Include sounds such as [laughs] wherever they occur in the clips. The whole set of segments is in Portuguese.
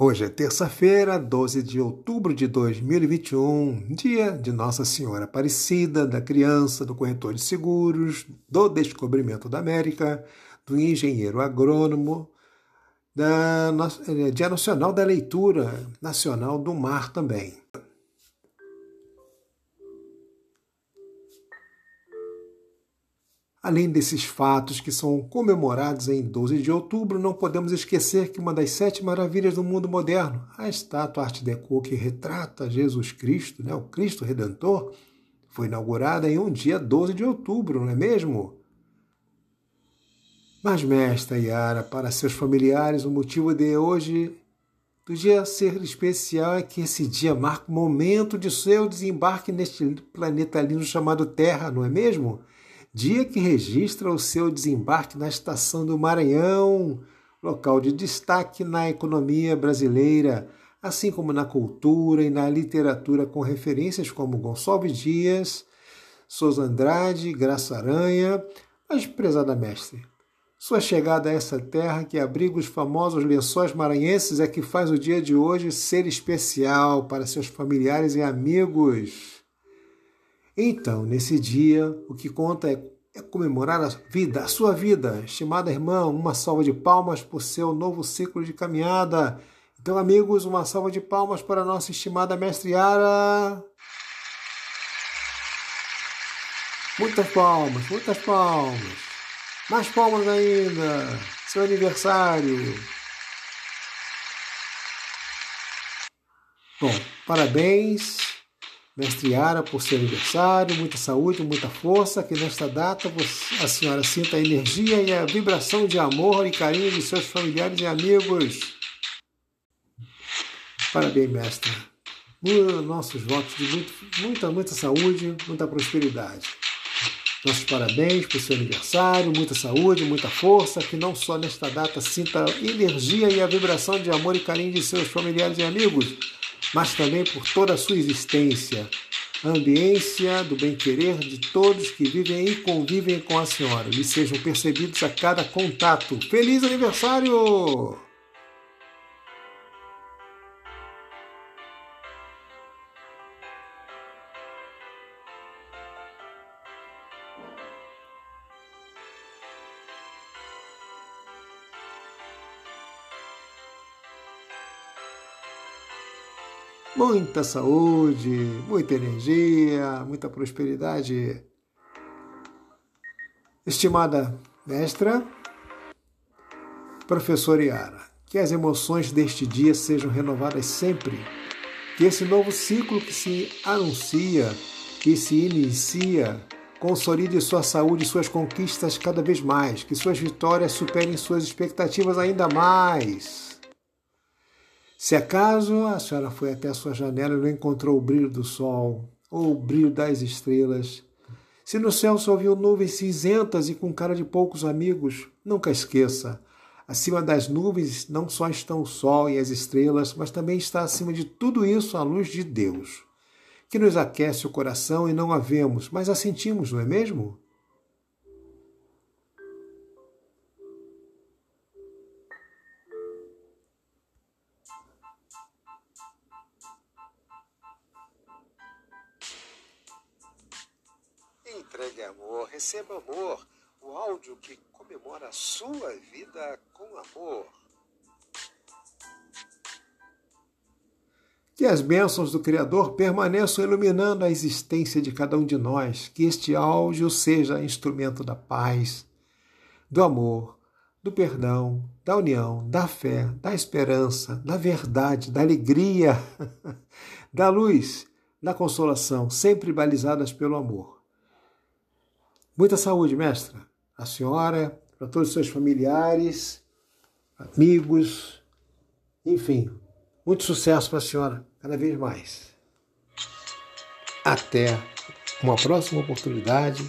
Hoje é terça-feira, 12 de outubro de 2021, dia de Nossa Senhora Aparecida, da criança, do corretor de seguros, do descobrimento da América, do engenheiro agrônomo, da, é, Dia Nacional da Leitura Nacional do Mar também. Além desses fatos que são comemorados em 12 de outubro, não podemos esquecer que uma das sete maravilhas do mundo moderno, a estátua Arte Deco que retrata Jesus Cristo, né, o Cristo Redentor, foi inaugurada em um dia 12 de outubro, não é mesmo? Mas, mestra Yara, para seus familiares, o motivo de hoje do dia ser especial é que esse dia marca o momento de seu desembarque neste planeta lindo chamado Terra, não é mesmo? Dia que registra o seu desembarque na estação do Maranhão, local de destaque na economia brasileira, assim como na cultura e na literatura, com referências como Gonçalves Dias, Souza Andrade, Graça Aranha, mas prezada mestre. Sua chegada a essa terra que abriga os famosos lençóis maranhenses é que faz o dia de hoje ser especial para seus familiares e amigos. Então, nesse dia, o que conta é, é comemorar a vida, a sua vida. Estimada irmã, uma salva de palmas por seu novo ciclo de caminhada. Então, amigos, uma salva de palmas para a nossa estimada mestre Yara. Muitas palmas, muitas palmas. Mais palmas ainda. Seu aniversário. Bom, parabéns Mestre Yara, por seu aniversário, muita saúde, muita força, que nesta data a senhora sinta a energia e a vibração de amor e carinho de seus familiares e amigos. Parabéns, mestre. Nossos votos de muito, muita, muita saúde, muita prosperidade. Nossos parabéns por seu aniversário, muita saúde, muita força, que não só nesta data sinta a energia e a vibração de amor e carinho de seus familiares e amigos, mas também por toda a sua existência, ambiência do bem-querer de todos que vivem e convivem com a Senhora, lhe sejam percebidos a cada contato. Feliz aniversário! Muita saúde, muita energia, muita prosperidade. Estimada mestra, professor Iara, que as emoções deste dia sejam renovadas sempre, que esse novo ciclo que se anuncia, que se inicia, consolide sua saúde e suas conquistas cada vez mais, que suas vitórias superem suas expectativas ainda mais se acaso a senhora foi até a sua janela e não encontrou o brilho do sol ou o brilho das estrelas, se no céu só viu nuvens cinzentas e com cara de poucos amigos, nunca esqueça. Acima das nuvens não só estão o sol e as estrelas, mas também está acima de tudo isso a luz de Deus, que nos aquece o coração e não a vemos, mas a sentimos, não é mesmo? Entregue amor, receba amor, o áudio que comemora a sua vida com amor. Que as bênçãos do Criador permaneçam iluminando a existência de cada um de nós, que este áudio seja instrumento da paz, do amor, do perdão, da união, da fé, da esperança, da verdade, da alegria, [laughs] da luz, da consolação, sempre balizadas pelo amor. Muita saúde, mestra. A senhora, para todos os seus familiares, amigos, enfim, muito sucesso para a senhora, cada vez mais. Até uma próxima oportunidade.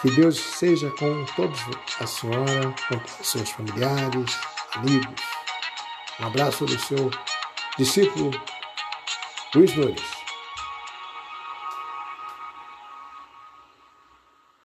Que Deus seja com todos a senhora, com seus familiares, amigos. Um abraço do seu discípulo Luiz Nunes.